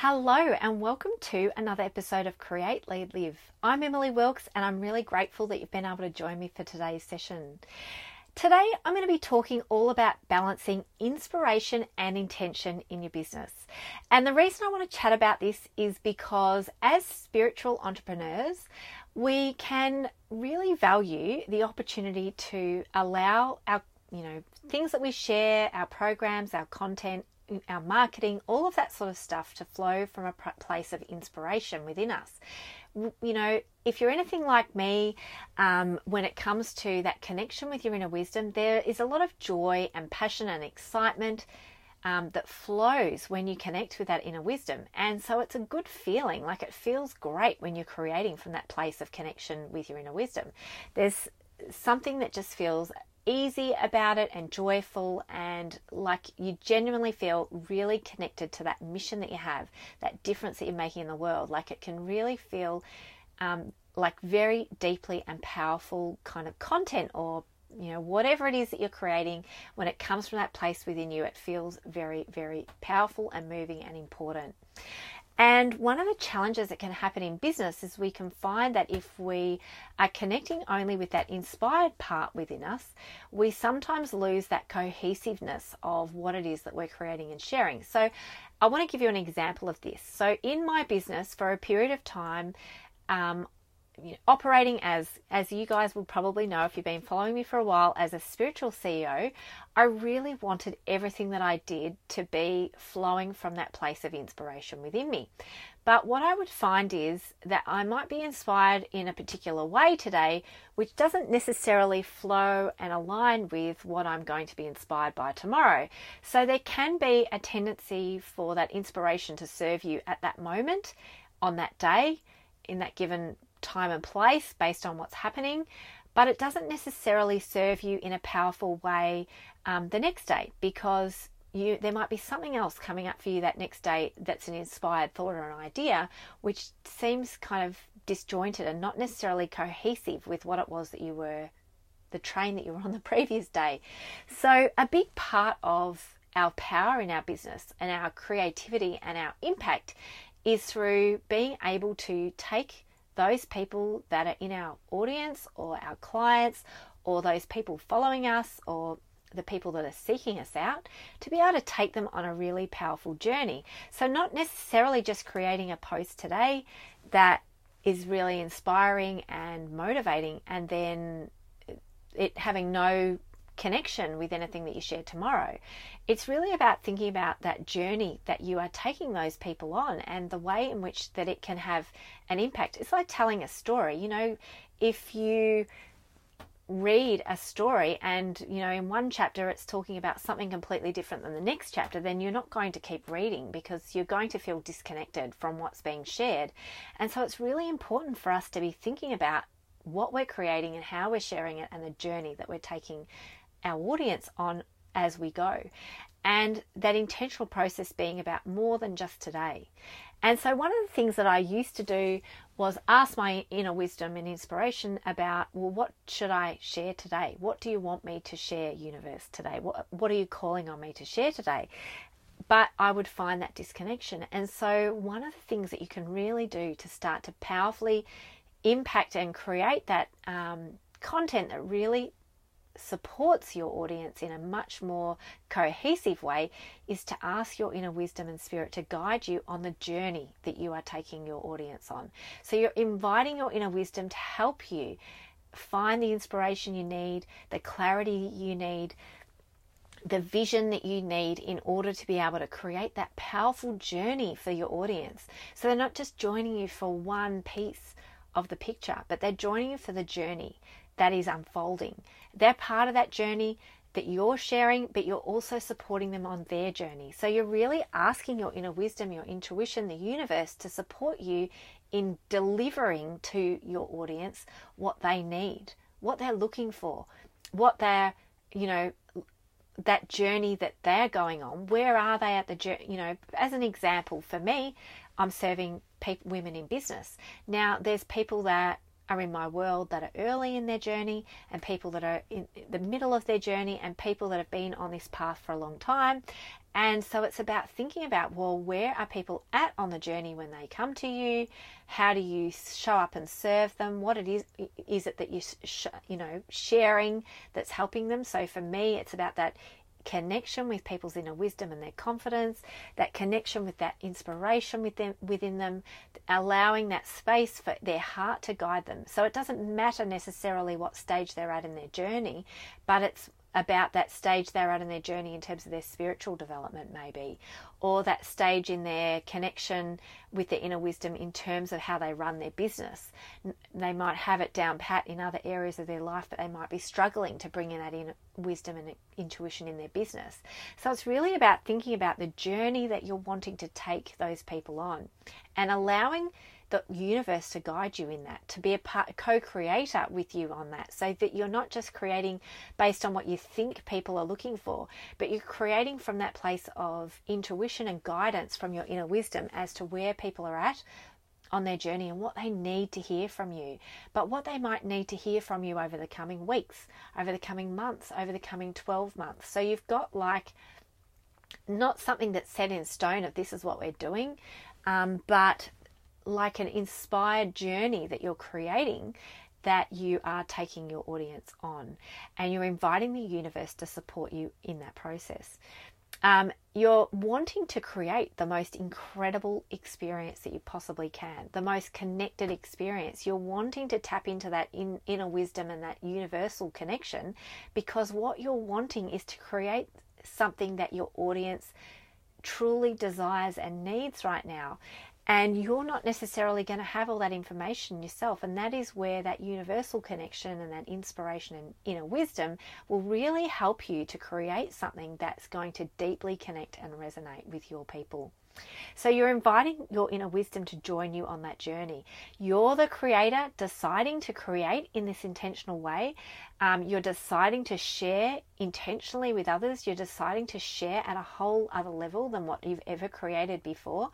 Hello, and welcome to another episode of Create, Lead, Live. I'm Emily Wilkes, and I'm really grateful that you've been able to join me for today's session. Today, I'm going to be talking all about balancing inspiration and intention in your business. And the reason I want to chat about this is because as spiritual entrepreneurs, we can really value the opportunity to allow our you know things that we share our programs our content our marketing all of that sort of stuff to flow from a place of inspiration within us you know, if you're anything like me, um, when it comes to that connection with your inner wisdom, there is a lot of joy and passion and excitement um, that flows when you connect with that inner wisdom. And so it's a good feeling. Like it feels great when you're creating from that place of connection with your inner wisdom. There's something that just feels easy about it and joyful and like you genuinely feel really connected to that mission that you have, that difference that you're making in the world. Like it can really feel um, like very deeply and powerful kind of content or you know whatever it is that you're creating when it comes from that place within you it feels very very powerful and moving and important and one of the challenges that can happen in business is we can find that if we are connecting only with that inspired part within us, we sometimes lose that cohesiveness of what it is that we're creating and sharing. So, I want to give you an example of this. So, in my business, for a period of time, um, you know, operating as as you guys will probably know if you've been following me for a while as a spiritual CEO, I really wanted everything that I did to be flowing from that place of inspiration within me. But what I would find is that I might be inspired in a particular way today, which doesn't necessarily flow and align with what I'm going to be inspired by tomorrow. So there can be a tendency for that inspiration to serve you at that moment, on that day, in that given time and place based on what's happening, but it doesn't necessarily serve you in a powerful way um, the next day because you there might be something else coming up for you that next day that's an inspired thought or an idea which seems kind of disjointed and not necessarily cohesive with what it was that you were the train that you were on the previous day. So a big part of our power in our business and our creativity and our impact is through being able to take those people that are in our audience or our clients or those people following us or the people that are seeking us out to be able to take them on a really powerful journey. So, not necessarily just creating a post today that is really inspiring and motivating and then it having no connection with anything that you share tomorrow. It's really about thinking about that journey that you are taking those people on and the way in which that it can have an impact. It's like telling a story. You know, if you read a story and you know in one chapter it's talking about something completely different than the next chapter then you're not going to keep reading because you're going to feel disconnected from what's being shared and so it's really important for us to be thinking about what we're creating and how we're sharing it and the journey that we're taking our audience on as we go. And that intentional process being about more than just today. And so, one of the things that I used to do was ask my inner wisdom and inspiration about, well, what should I share today? What do you want me to share, universe, today? What, what are you calling on me to share today? But I would find that disconnection. And so, one of the things that you can really do to start to powerfully impact and create that um, content that really supports your audience in a much more cohesive way is to ask your inner wisdom and spirit to guide you on the journey that you are taking your audience on. So you're inviting your inner wisdom to help you find the inspiration you need, the clarity you need, the vision that you need in order to be able to create that powerful journey for your audience. So they're not just joining you for one piece of the picture, but they're joining you for the journey that is unfolding. They're part of that journey that you're sharing, but you're also supporting them on their journey. So you're really asking your inner wisdom, your intuition, the universe to support you in delivering to your audience what they need, what they're looking for, what they're, you know, that journey that they're going on. Where are they at the journey? You know, as an example, for me, I'm serving people, women in business. Now, there's people that are in my world that are early in their journey and people that are in the middle of their journey and people that have been on this path for a long time. And so it's about thinking about, well, where are people at on the journey when they come to you? How do you show up and serve them? What it is is it that you sh- you know sharing that's helping them? So for me, it's about that connection with people's inner wisdom and their confidence, that connection with that inspiration within them, allowing that space for their heart to guide them. So it doesn't matter necessarily what stage they're at in their journey, but it's about that stage they're at in their journey in terms of their spiritual development, maybe, or that stage in their connection with the inner wisdom in terms of how they run their business. They might have it down pat in other areas of their life, but they might be struggling to bring in that inner wisdom and intuition in their business. So it's really about thinking about the journey that you're wanting to take those people on and allowing the universe to guide you in that, to be a part, co-creator with you on that, so that you're not just creating based on what you think people are looking for, but you're creating from that place of intuition and guidance from your inner wisdom as to where people are at on their journey and what they need to hear from you, but what they might need to hear from you over the coming weeks, over the coming months, over the coming 12 months. So you've got like not something that's set in stone of this is what we're doing, um, but like an inspired journey that you're creating that you are taking your audience on and you're inviting the universe to support you in that process. Um, you're wanting to create the most incredible experience that you possibly can, the most connected experience. You're wanting to tap into that in, inner wisdom and that universal connection because what you're wanting is to create something that your audience truly desires and needs right now and you're not necessarily going to have all that information yourself and that is where that universal connection and that inspiration and inner wisdom will really help you to create something that's going to deeply connect and resonate with your people so you're inviting your inner wisdom to join you on that journey. You're the creator deciding to create in this intentional way. Um, you're deciding to share intentionally with others. You're deciding to share at a whole other level than what you've ever created before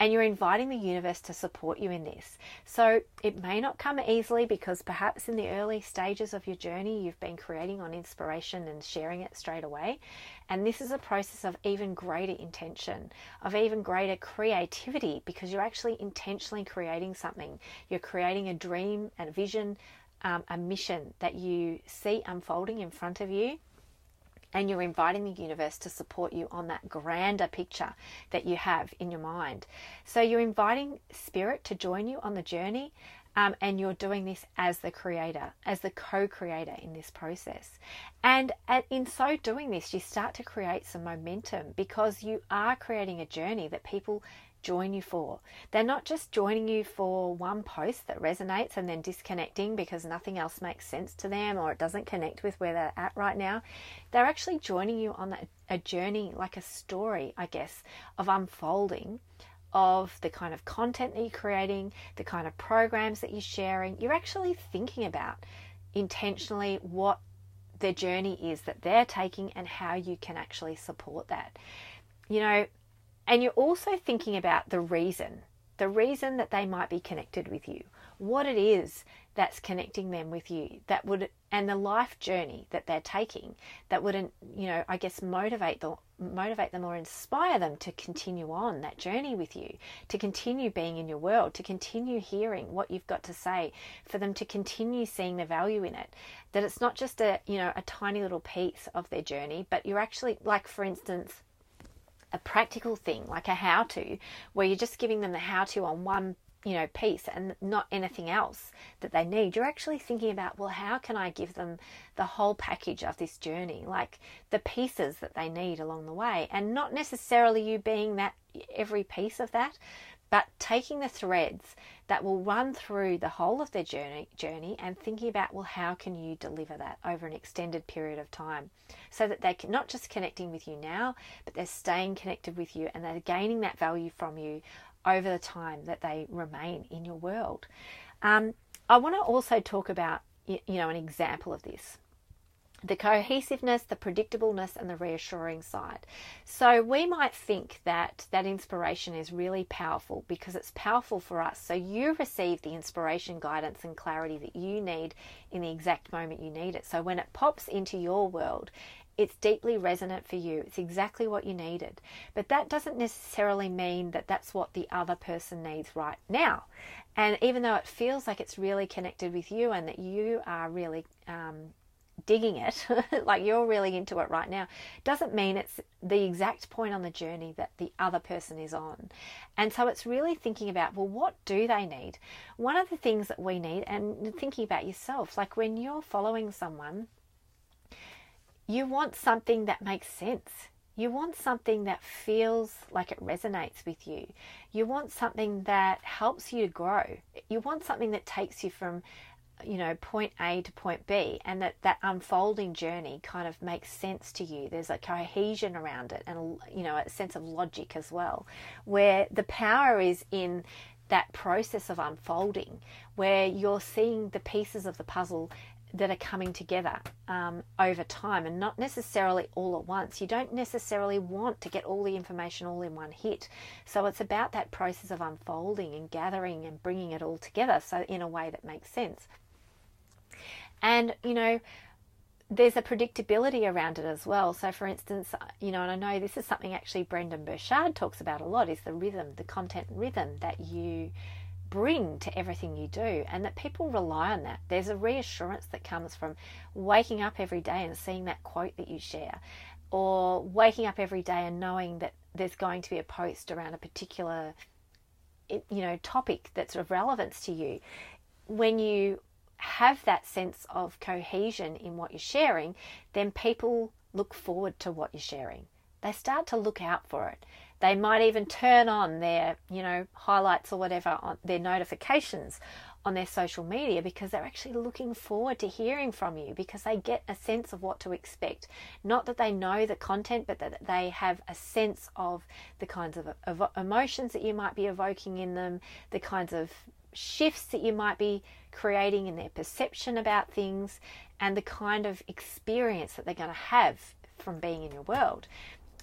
and you're inviting the universe to support you in this. So it may not come easily because perhaps in the early stages of your journey you've been creating on inspiration and sharing it straight away. And this is a process of even greater intention, of even greater creativity because you're actually intentionally creating something. You're creating a dream, and a vision, um, a mission that you see unfolding in front of you and you're inviting the universe to support you on that grander picture that you have in your mind. So you're inviting spirit to join you on the journey. Um, and you're doing this as the creator, as the co creator in this process. And at, in so doing this, you start to create some momentum because you are creating a journey that people join you for. They're not just joining you for one post that resonates and then disconnecting because nothing else makes sense to them or it doesn't connect with where they're at right now. They're actually joining you on a journey, like a story, I guess, of unfolding of the kind of content that you're creating, the kind of programs that you're sharing. You're actually thinking about intentionally what the journey is that they're taking and how you can actually support that. You know, and you're also thinking about the reason the reason that they might be connected with you, what it is that's connecting them with you that would and the life journey that they're taking that wouldn't you know i guess motivate them motivate them or inspire them to continue on that journey with you to continue being in your world to continue hearing what you've got to say for them to continue seeing the value in it. That it's not just a you know a tiny little piece of their journey but you're actually like for instance a practical thing like a how to where you're just giving them the how to on one you know piece and not anything else that they need. You're actually thinking about well how can i give them the whole package of this journey like the pieces that they need along the way? And not necessarily you being that every piece of that but taking the threads that will run through the whole of their journey journey and thinking about well how can you deliver that over an extended period of time so that they're not just connecting with you now but they're staying connected with you and they're gaining that value from you over the time that they remain in your world. Um, I want to also talk about, you know, an example of this the cohesiveness, the predictableness, and the reassuring side. So we might think that that inspiration is really powerful because it's powerful for us. So you receive the inspiration, guidance, and clarity that you need in the exact moment you need it. So when it pops into your world, it's deeply resonant for you. It's exactly what you needed. But that doesn't necessarily mean that that's what the other person needs right now. And even though it feels like it's really connected with you and that you are really um, digging it, like you're really into it right now, doesn't mean it's the exact point on the journey that the other person is on. And so it's really thinking about, well, what do they need? One of the things that we need, and thinking about yourself, like when you're following someone, you want something that makes sense. You want something that feels like it resonates with you. You want something that helps you to grow. You want something that takes you from you know point A to point B and that that unfolding journey kind of makes sense to you there's a cohesion around it and you know a sense of logic as well where the power is in that process of unfolding where you're seeing the pieces of the puzzle that are coming together um, over time and not necessarily all at once. You don't necessarily want to get all the information all in one hit. So it's about that process of unfolding and gathering and bringing it all together so in a way that makes sense. And, you know, there's a predictability around it as well. So, for instance, uh, you know, and I know this is something actually Brendan Burchard talks about a lot is the rhythm, the content rhythm that you bring to everything you do, and that people rely on that. There's a reassurance that comes from waking up every day and seeing that quote that you share, or waking up every day and knowing that there's going to be a post around a particular you know topic that's of relevance to you when you have that sense of cohesion in what you're sharing then people look forward to what you're sharing they start to look out for it they might even turn on their, you know, highlights or whatever on their notifications on their social media because they're actually looking forward to hearing from you because they get a sense of what to expect. Not that they know the content, but that they have a sense of the kinds of, emotions that you might be evoking in them, the kinds of shifts that you might be creating in their perception about things, and the kind of experience that they're going to have from being in your world.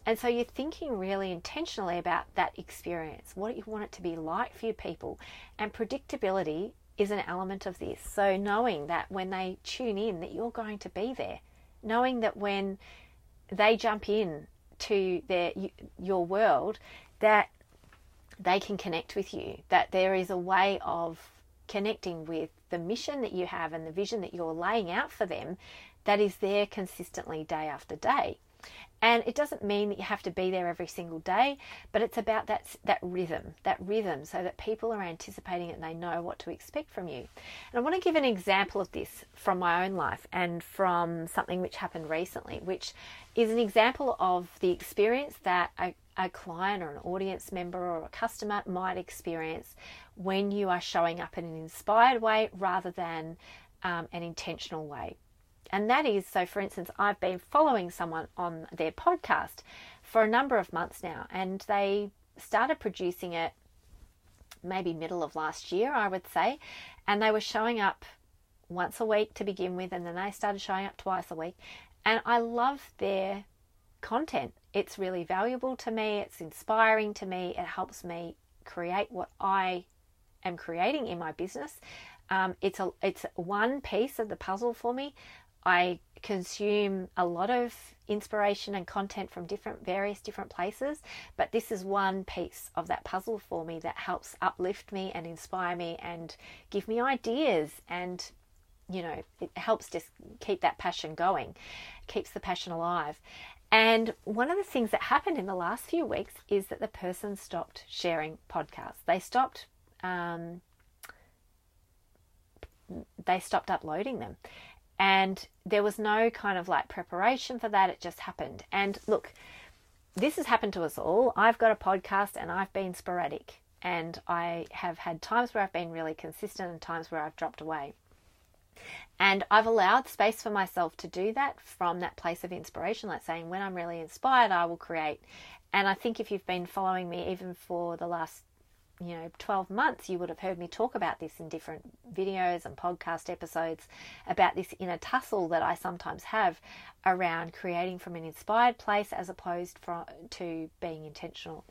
And so you're thinking really intentionally about that experience, what you want it to be like for your people. And predictability is an element of this. So knowing that when they tune in that you're going to be there, knowing that when they jump in to their your world that they can connect with you, that there is a way of connecting with the mission that you have and the vision that you're laying out for them that is there consistently day after day. And it doesn't mean that you have to be there every single day, but it's about that that rhythm, that rhythm, so that people are anticipating it and they know what to expect from you. And I want to give an example of this from my own life and from something which happened recently, which is an example of the experience that a, a client or an audience member or a customer might experience when you are showing up in an inspired way rather than um, an intentional way. And that is so, for instance, I've been following someone on their podcast for a number of months now, and they started producing it maybe middle of last year, I would say, and they were showing up once a week to begin with, and then they started showing up twice a week. And I love their content. It's really valuable to me, it's inspiring to me, it helps me create what I am creating in my business. Um, it's a it's one piece of the puzzle for me. I consume a lot of inspiration and content from different various different places but this is one piece of that puzzle for me that helps uplift me and inspire me and give me ideas and you know it helps just keep that passion going keeps the passion alive and one of the things that happened in the last few weeks is that the person stopped sharing podcasts they stopped um, they stopped uploading them and there was no kind of like preparation for that. It just happened. And look, this has happened to us all. I've got a podcast and I've been sporadic. And I have had times where I've been really consistent and times where I've dropped away. And I've allowed space for myself to do that from that place of inspiration, like saying, when I'm really inspired, I will create. And I think if you've been following me even for the last you know 12 months you would have heard me talk about this in different videos and podcast episodes about this inner tussle that I sometimes have around creating from an inspired place as opposed from, to being intentional.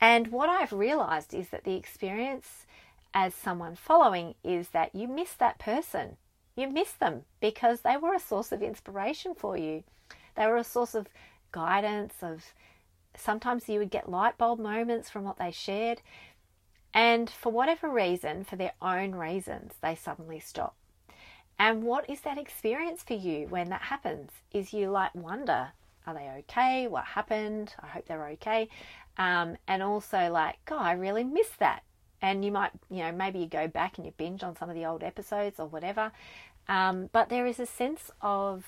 And what I've realized is that the experience as someone following is that you miss that person. You miss them because they were a source of inspiration for you. They were a source of guidance of sometimes you would get light bulb moments from what they shared and for whatever reason, for their own reasons, they suddenly stop. And what is that experience for you when that happens? Is you like wonder, are they okay? What happened? I hope they're okay. Um, and also like, God, I really miss that. And you might, you know, maybe you go back and you binge on some of the old episodes or whatever. Um, but there is a sense of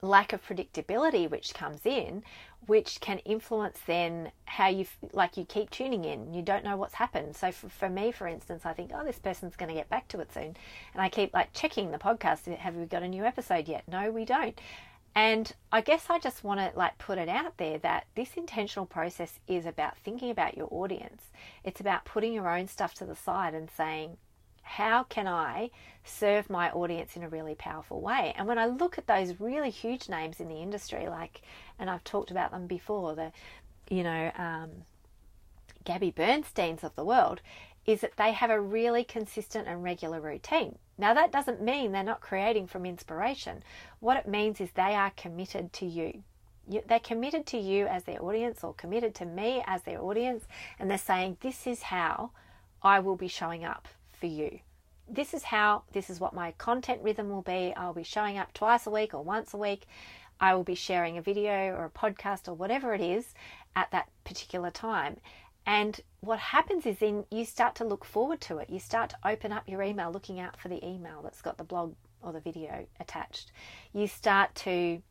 lack of predictability which comes in which can influence then how you like you keep tuning in. You don't know what's happened. So for, for me for instance i think oh this person's going to get back to it soon. And i keep like checking the podcast have we got a new episode yet? No we don't and i guess i just want to like put it out there that this intentional process is about thinking about your audience it's about putting your own stuff to the side and saying how can I serve my audience in a really powerful way? And when I look at those really huge names in the industry, like, and I've talked about them before, the, you know, um, Gabby Bernsteins of the world, is that they have a really consistent and regular routine. Now, that doesn't mean they're not creating from inspiration. What it means is they are committed to you. They're committed to you as their audience or committed to me as their audience, and they're saying, This is how I will be showing up for you. This is how, this is what my content rhythm will be. I'll be showing up twice a week or once a week. I will be sharing a video or a podcast or whatever it is at that particular time. And what happens is then you start to look forward to it. You start to open up your email, looking out for the email that's got the blog or the video attached. You start to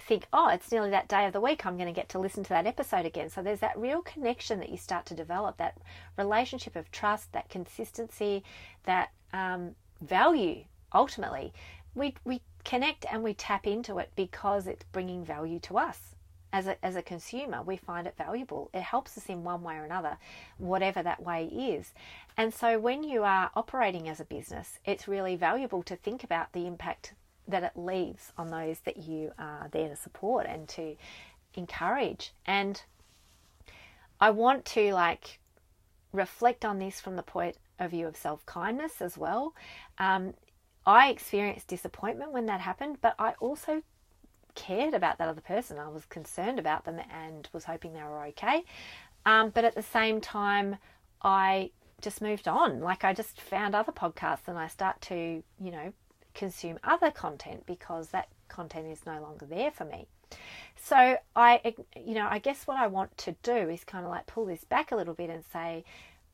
think, oh, it's nearly that day of the week, I'm going to get to listen to that episode again. So there's that real connection that you start to develop, that relationship of trust, that consistency, that um, value ultimately. We, we connect and we tap into it because it's bringing value to us. As a, as a consumer, we find it valuable. It helps us in one way or another, whatever that way is. And so, when you are operating as a business, it's really valuable to think about the impact that it leaves on those that you are there to support and to encourage. And I want to like reflect on this from the point of view of self kindness as well. Um, I experienced disappointment when that happened, but I also cared about that other person. I was concerned about them and was hoping they were okay. Um, but at the same time, I just moved on. Like I just found other podcasts and I start to, you know, consume other content because that content is no longer there for me. So I, you know, I guess what I want to do is kind of like pull this back a little bit and say,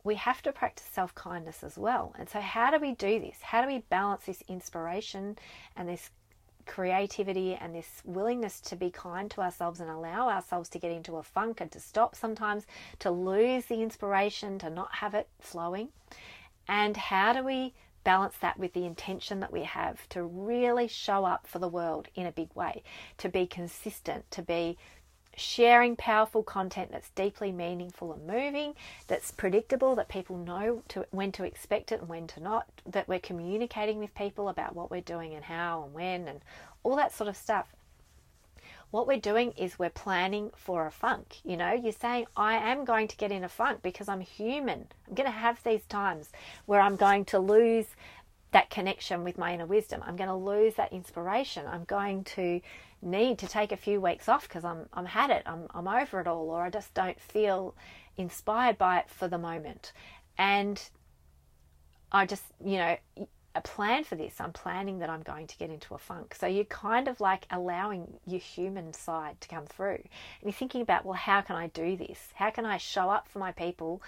we have to practice self kindness as well. And so, how do we do this? How do we balance this inspiration and this creativity and this willingness to be kind to ourselves and allow ourselves to get into a funk and to stop sometimes, to lose the inspiration, to not have it flowing? And how do we balance that with the intention that we have to really show up for the world in a big way, to be consistent, to be sharing powerful content that's deeply meaningful and moving, that's predictable, that people know to, when to expect it and when to not, that we're communicating with people about what we're doing and how and when and all that sort of stuff. what we're doing is we're planning for a funk. You know, you're saying, I am going to get in a funk because I'm human. I'm going to have these times where I'm going to lose that connection with my inner wisdom. I'm going to lose that inspiration. I'm going to need to take a few weeks off because I'm I'm had it. I'm I'm over it all or I just don't feel inspired by it for the moment. And I just, you know, a plan for this. I'm planning that I'm going to get into a funk. So you're kind of like allowing your human side to come through. And you're thinking about, well, how can I do this? How can I show up for my people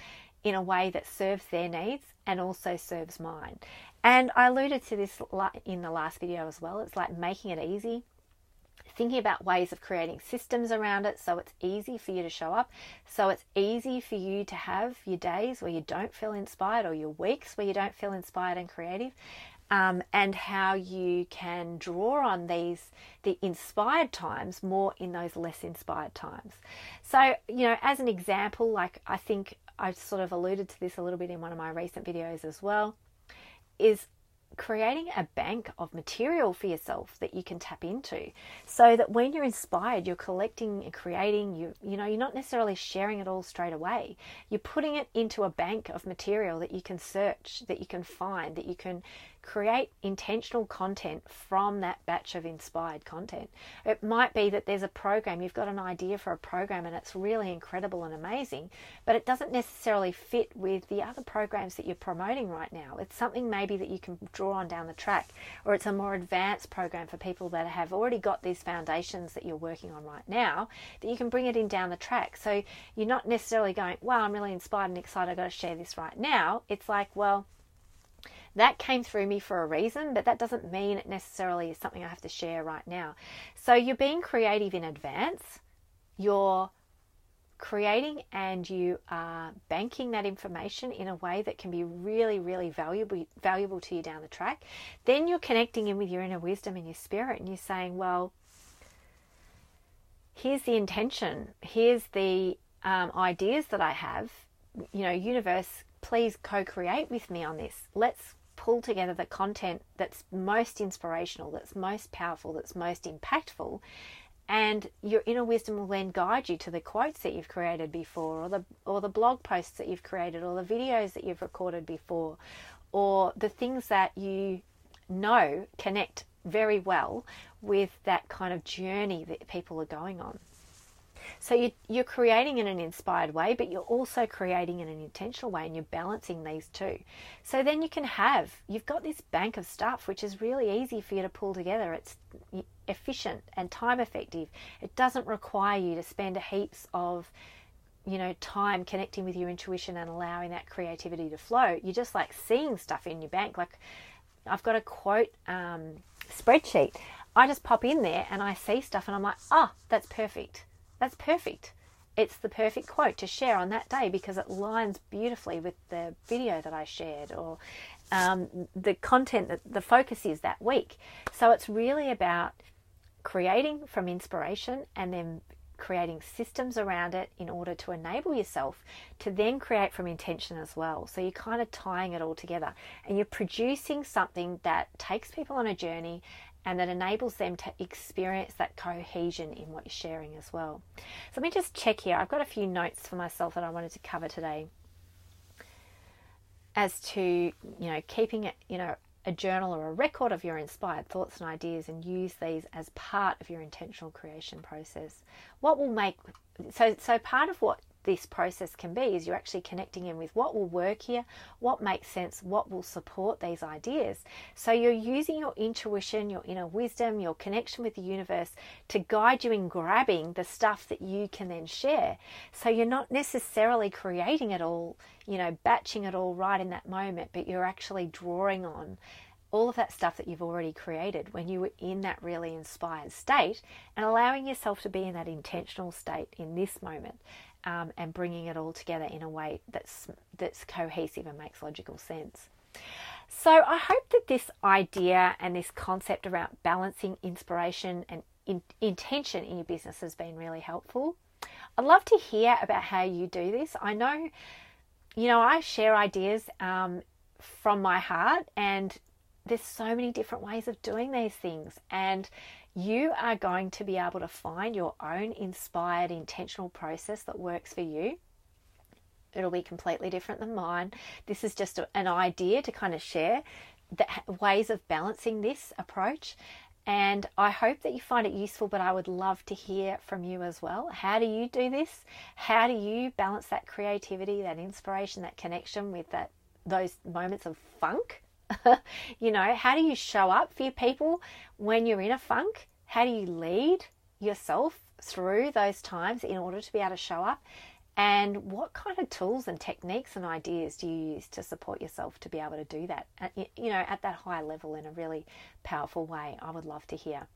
in a way that serves their needs and also serves mine? And I alluded to this in the last video as well. It's like making it easy thinking about ways of creating systems around it so it's easy for you to show up, so it's easy for you to have your days where you don't feel inspired or your weeks where you don't feel inspired and creative. Um, and how you can draw on these the inspired times more in those less inspired times. So, you know, as an example, like I think I sort of alluded to this a little bit in one of my recent videos as well, is creating a bank of material for yourself that you can tap into so that when you're inspired you're collecting and creating you you know you're not necessarily sharing it all straight away. You're putting it into a bank of material that you can search that you can find that you can create intentional content from that batch of inspired content. It might be that there's a program, you've got an idea for a program and it's really incredible and amazing, but it doesn't necessarily fit with the other programs that you're promoting right now. It's something maybe that you can draw on down the track, or it's a more advanced program for people that have already got these foundations that you're working on right now, that you can bring it in down the track. So you're not necessarily going, wow, I'm really inspired and excited, I've got to share this right now. It's like, well, that came through me for a reason, but that doesn't mean it necessarily is something I have to share right now. So you're being creative in advance. You're creating and you are banking that information in a way that can be really really valuable valuable to you down the track then you're connecting in with your inner wisdom and your spirit and you're saying well here's the intention here's the um, ideas that i have you know universe please co-create with me on this let's pull together the content that's most inspirational, that's most powerful, that's most impactful. And your inner wisdom will then guide you to the quotes that you've created before, or the or the blog posts that you've created, or the videos that you've recorded before, or the things that you know connect very well with that kind of journey that people are going on. So you, you're creating in an inspired way, but you're also creating in an intentional way, and you're balancing these two. So then you can have, you've got this bank of stuff, which is really easy for you to pull together. It's efficient and time effective. It doesn't require you to spend heaps of you know time connecting with your intuition and allowing that creativity to flow you're just like seeing stuff in your bank like i've got a quote um, spreadsheet i just pop in there and i see stuff and i'm like oh that's perfect that's perfect. It's the perfect quote to share on that day because it lines beautifully with the video that I shared or um, the content that the focus is that week. So it's really about creating from inspiration and then creating systems around it in order to enable yourself to then create from intention as well. So you're kind of tying it all together and you're producing something that takes people on a journey and that enables them to experience that cohesion in what you're sharing as well. So let me just check here. I've got a few notes for myself that I wanted to cover today as to, you know, keeping it, you know, a journal or a record of your inspired thoughts and ideas and use these as part of your intentional creation process. What will make so so part of what this process can be is you're actually connecting in with what will work here, what makes sense, what will support these ideas. So you're using your intuition, your inner wisdom, your connection with the universe to guide you in grabbing the stuff that you can then share. So you're not necessarily creating it all, you know, batching it all right in that moment, but you're actually drawing on all of that stuff that you've already created when you were in that really inspired state and allowing yourself to be in that intentional state in this moment um, and bringing it all together in a way that's that's cohesive and makes logical sense. So I hope that this idea and this concept around balancing inspiration and in, intention in your business has been really helpful. I'd love to hear about how you do this. I know, you know, I share ideas um, from my heart, and there's so many different ways of doing these things, and you are going to be able to find your own inspired, intentional process that works for you. It'll be completely different than mine. This is just an idea to kind of share the ways of balancing this approach. And I hope that you find it useful, but I would love to hear from you as well. How do you do this? How do you balance that creativity, that inspiration, that connection with that those moments of funk? you know, how do you show up for your people when you're in a funk? How do you lead yourself through those times in order to be able to show up? And what kind of tools and techniques and ideas do you use to support yourself to be able to do that, at, you know, at that high level in a really powerful way? I would love to hear.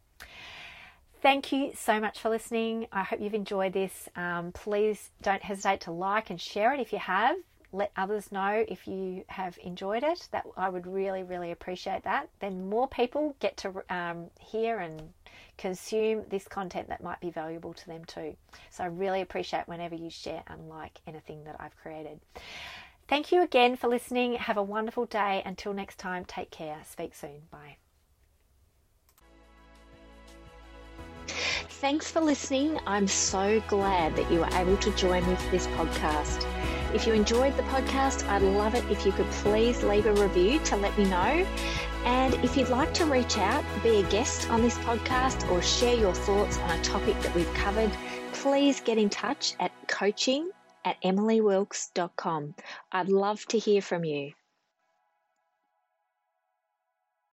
Thank you so much for listening. I hope you've enjoyed this. Um, please don't hesitate to like and share it if you have let others know if you have enjoyed it. That I would really, really appreciate that. Then more people get to um, hear and consume this content that might be valuable to them too. So I really appreciate whenever you share and like anything that I've created. Thank you again for listening. Have a wonderful day. Until next time, take care. Speak soon. Bye. Thanks for listening. I'm so glad that you were able to join me for this podcast. If you enjoyed the podcast, I'd love it if you could please leave a review to let me know. And if you'd like to reach out, be a guest on this podcast, or share your thoughts on a topic that we've covered, please get in touch at coaching at emilywilkes.com. I'd love to hear from you.